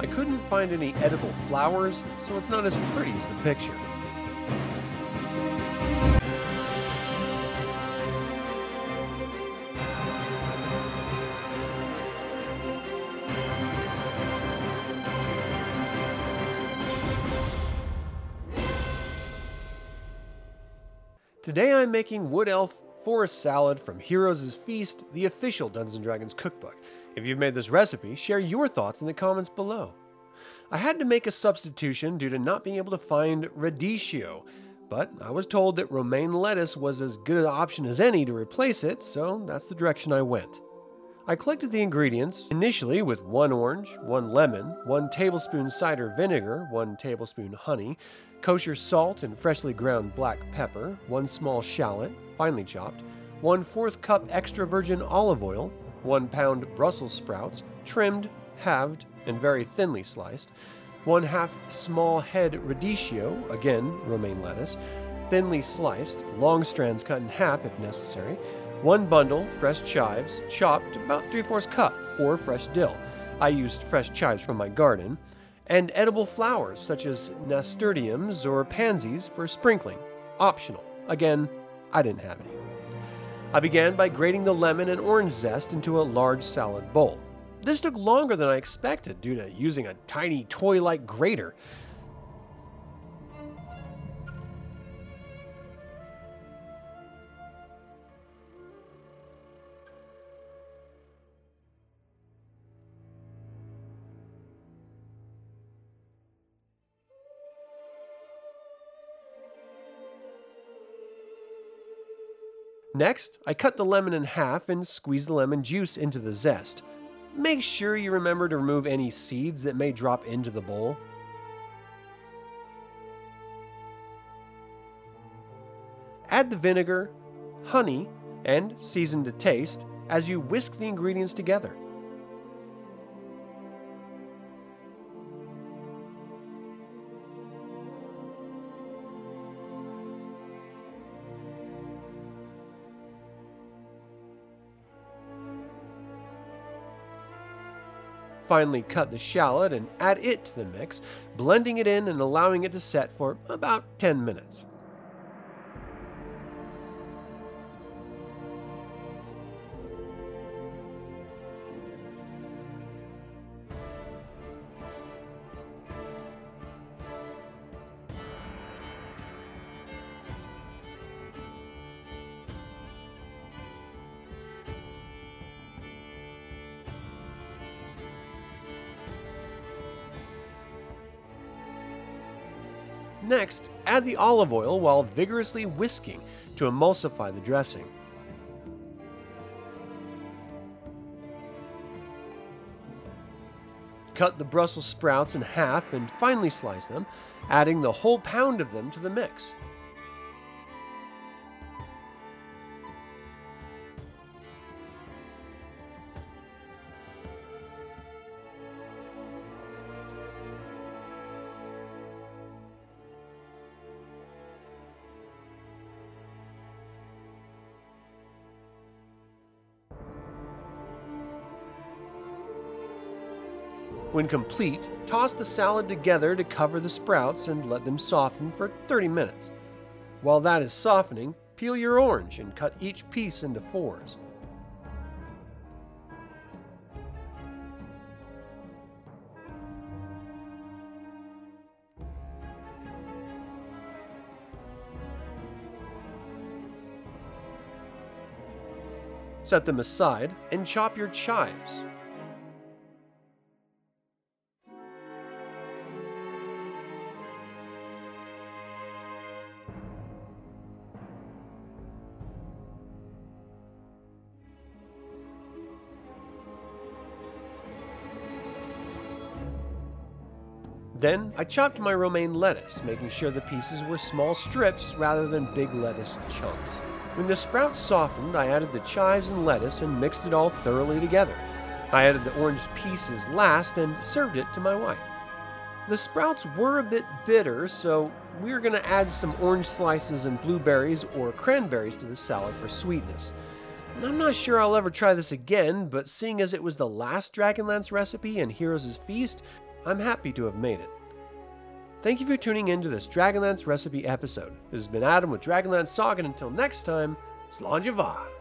I couldn't find any edible flowers, so it's not as pretty as the picture. Today I'm making Wood Elf Forest Salad from Heroes' Feast, the official Dungeons & Dragons cookbook. If you've made this recipe, share your thoughts in the comments below. I had to make a substitution due to not being able to find radicchio, but I was told that romaine lettuce was as good an option as any to replace it, so that's the direction I went. I collected the ingredients initially with one orange, one lemon, one tablespoon cider vinegar, one tablespoon honey, kosher salt and freshly ground black pepper, one small shallot, finely chopped, one fourth cup extra virgin olive oil, one pound Brussels sprouts, trimmed, halved, and very thinly sliced, one half small head radicchio, again romaine lettuce, thinly sliced, long strands cut in half if necessary, one bundle fresh chives, chopped about 3 fourths cup, or fresh dill. I used fresh chives from my garden, and edible flowers such as nasturtiums or pansies for sprinkling. Optional. Again, I didn't have any. I began by grating the lemon and orange zest into a large salad bowl. This took longer than I expected due to using a tiny toy like grater. Next, I cut the lemon in half and squeeze the lemon juice into the zest. Make sure you remember to remove any seeds that may drop into the bowl. Add the vinegar, honey, and season to taste as you whisk the ingredients together. Finally cut the shallot and add it to the mix, blending it in and allowing it to set for about 10 minutes. Next, add the olive oil while vigorously whisking to emulsify the dressing. Cut the Brussels sprouts in half and finely slice them, adding the whole pound of them to the mix. When complete, toss the salad together to cover the sprouts and let them soften for 30 minutes. While that is softening, peel your orange and cut each piece into fours. Set them aside and chop your chives. Then I chopped my romaine lettuce, making sure the pieces were small strips rather than big lettuce chunks. When the sprouts softened, I added the chives and lettuce and mixed it all thoroughly together. I added the orange pieces last and served it to my wife. The sprouts were a bit bitter, so we are going to add some orange slices and blueberries or cranberries to the salad for sweetness. I'm not sure I'll ever try this again, but seeing as it was the last Dragonlance recipe in Heroes' Feast, I'm happy to have made it. Thank you for tuning in to this Dragonlance recipe episode. This has been Adam with Dragonlance Saga, and until next time, mhath.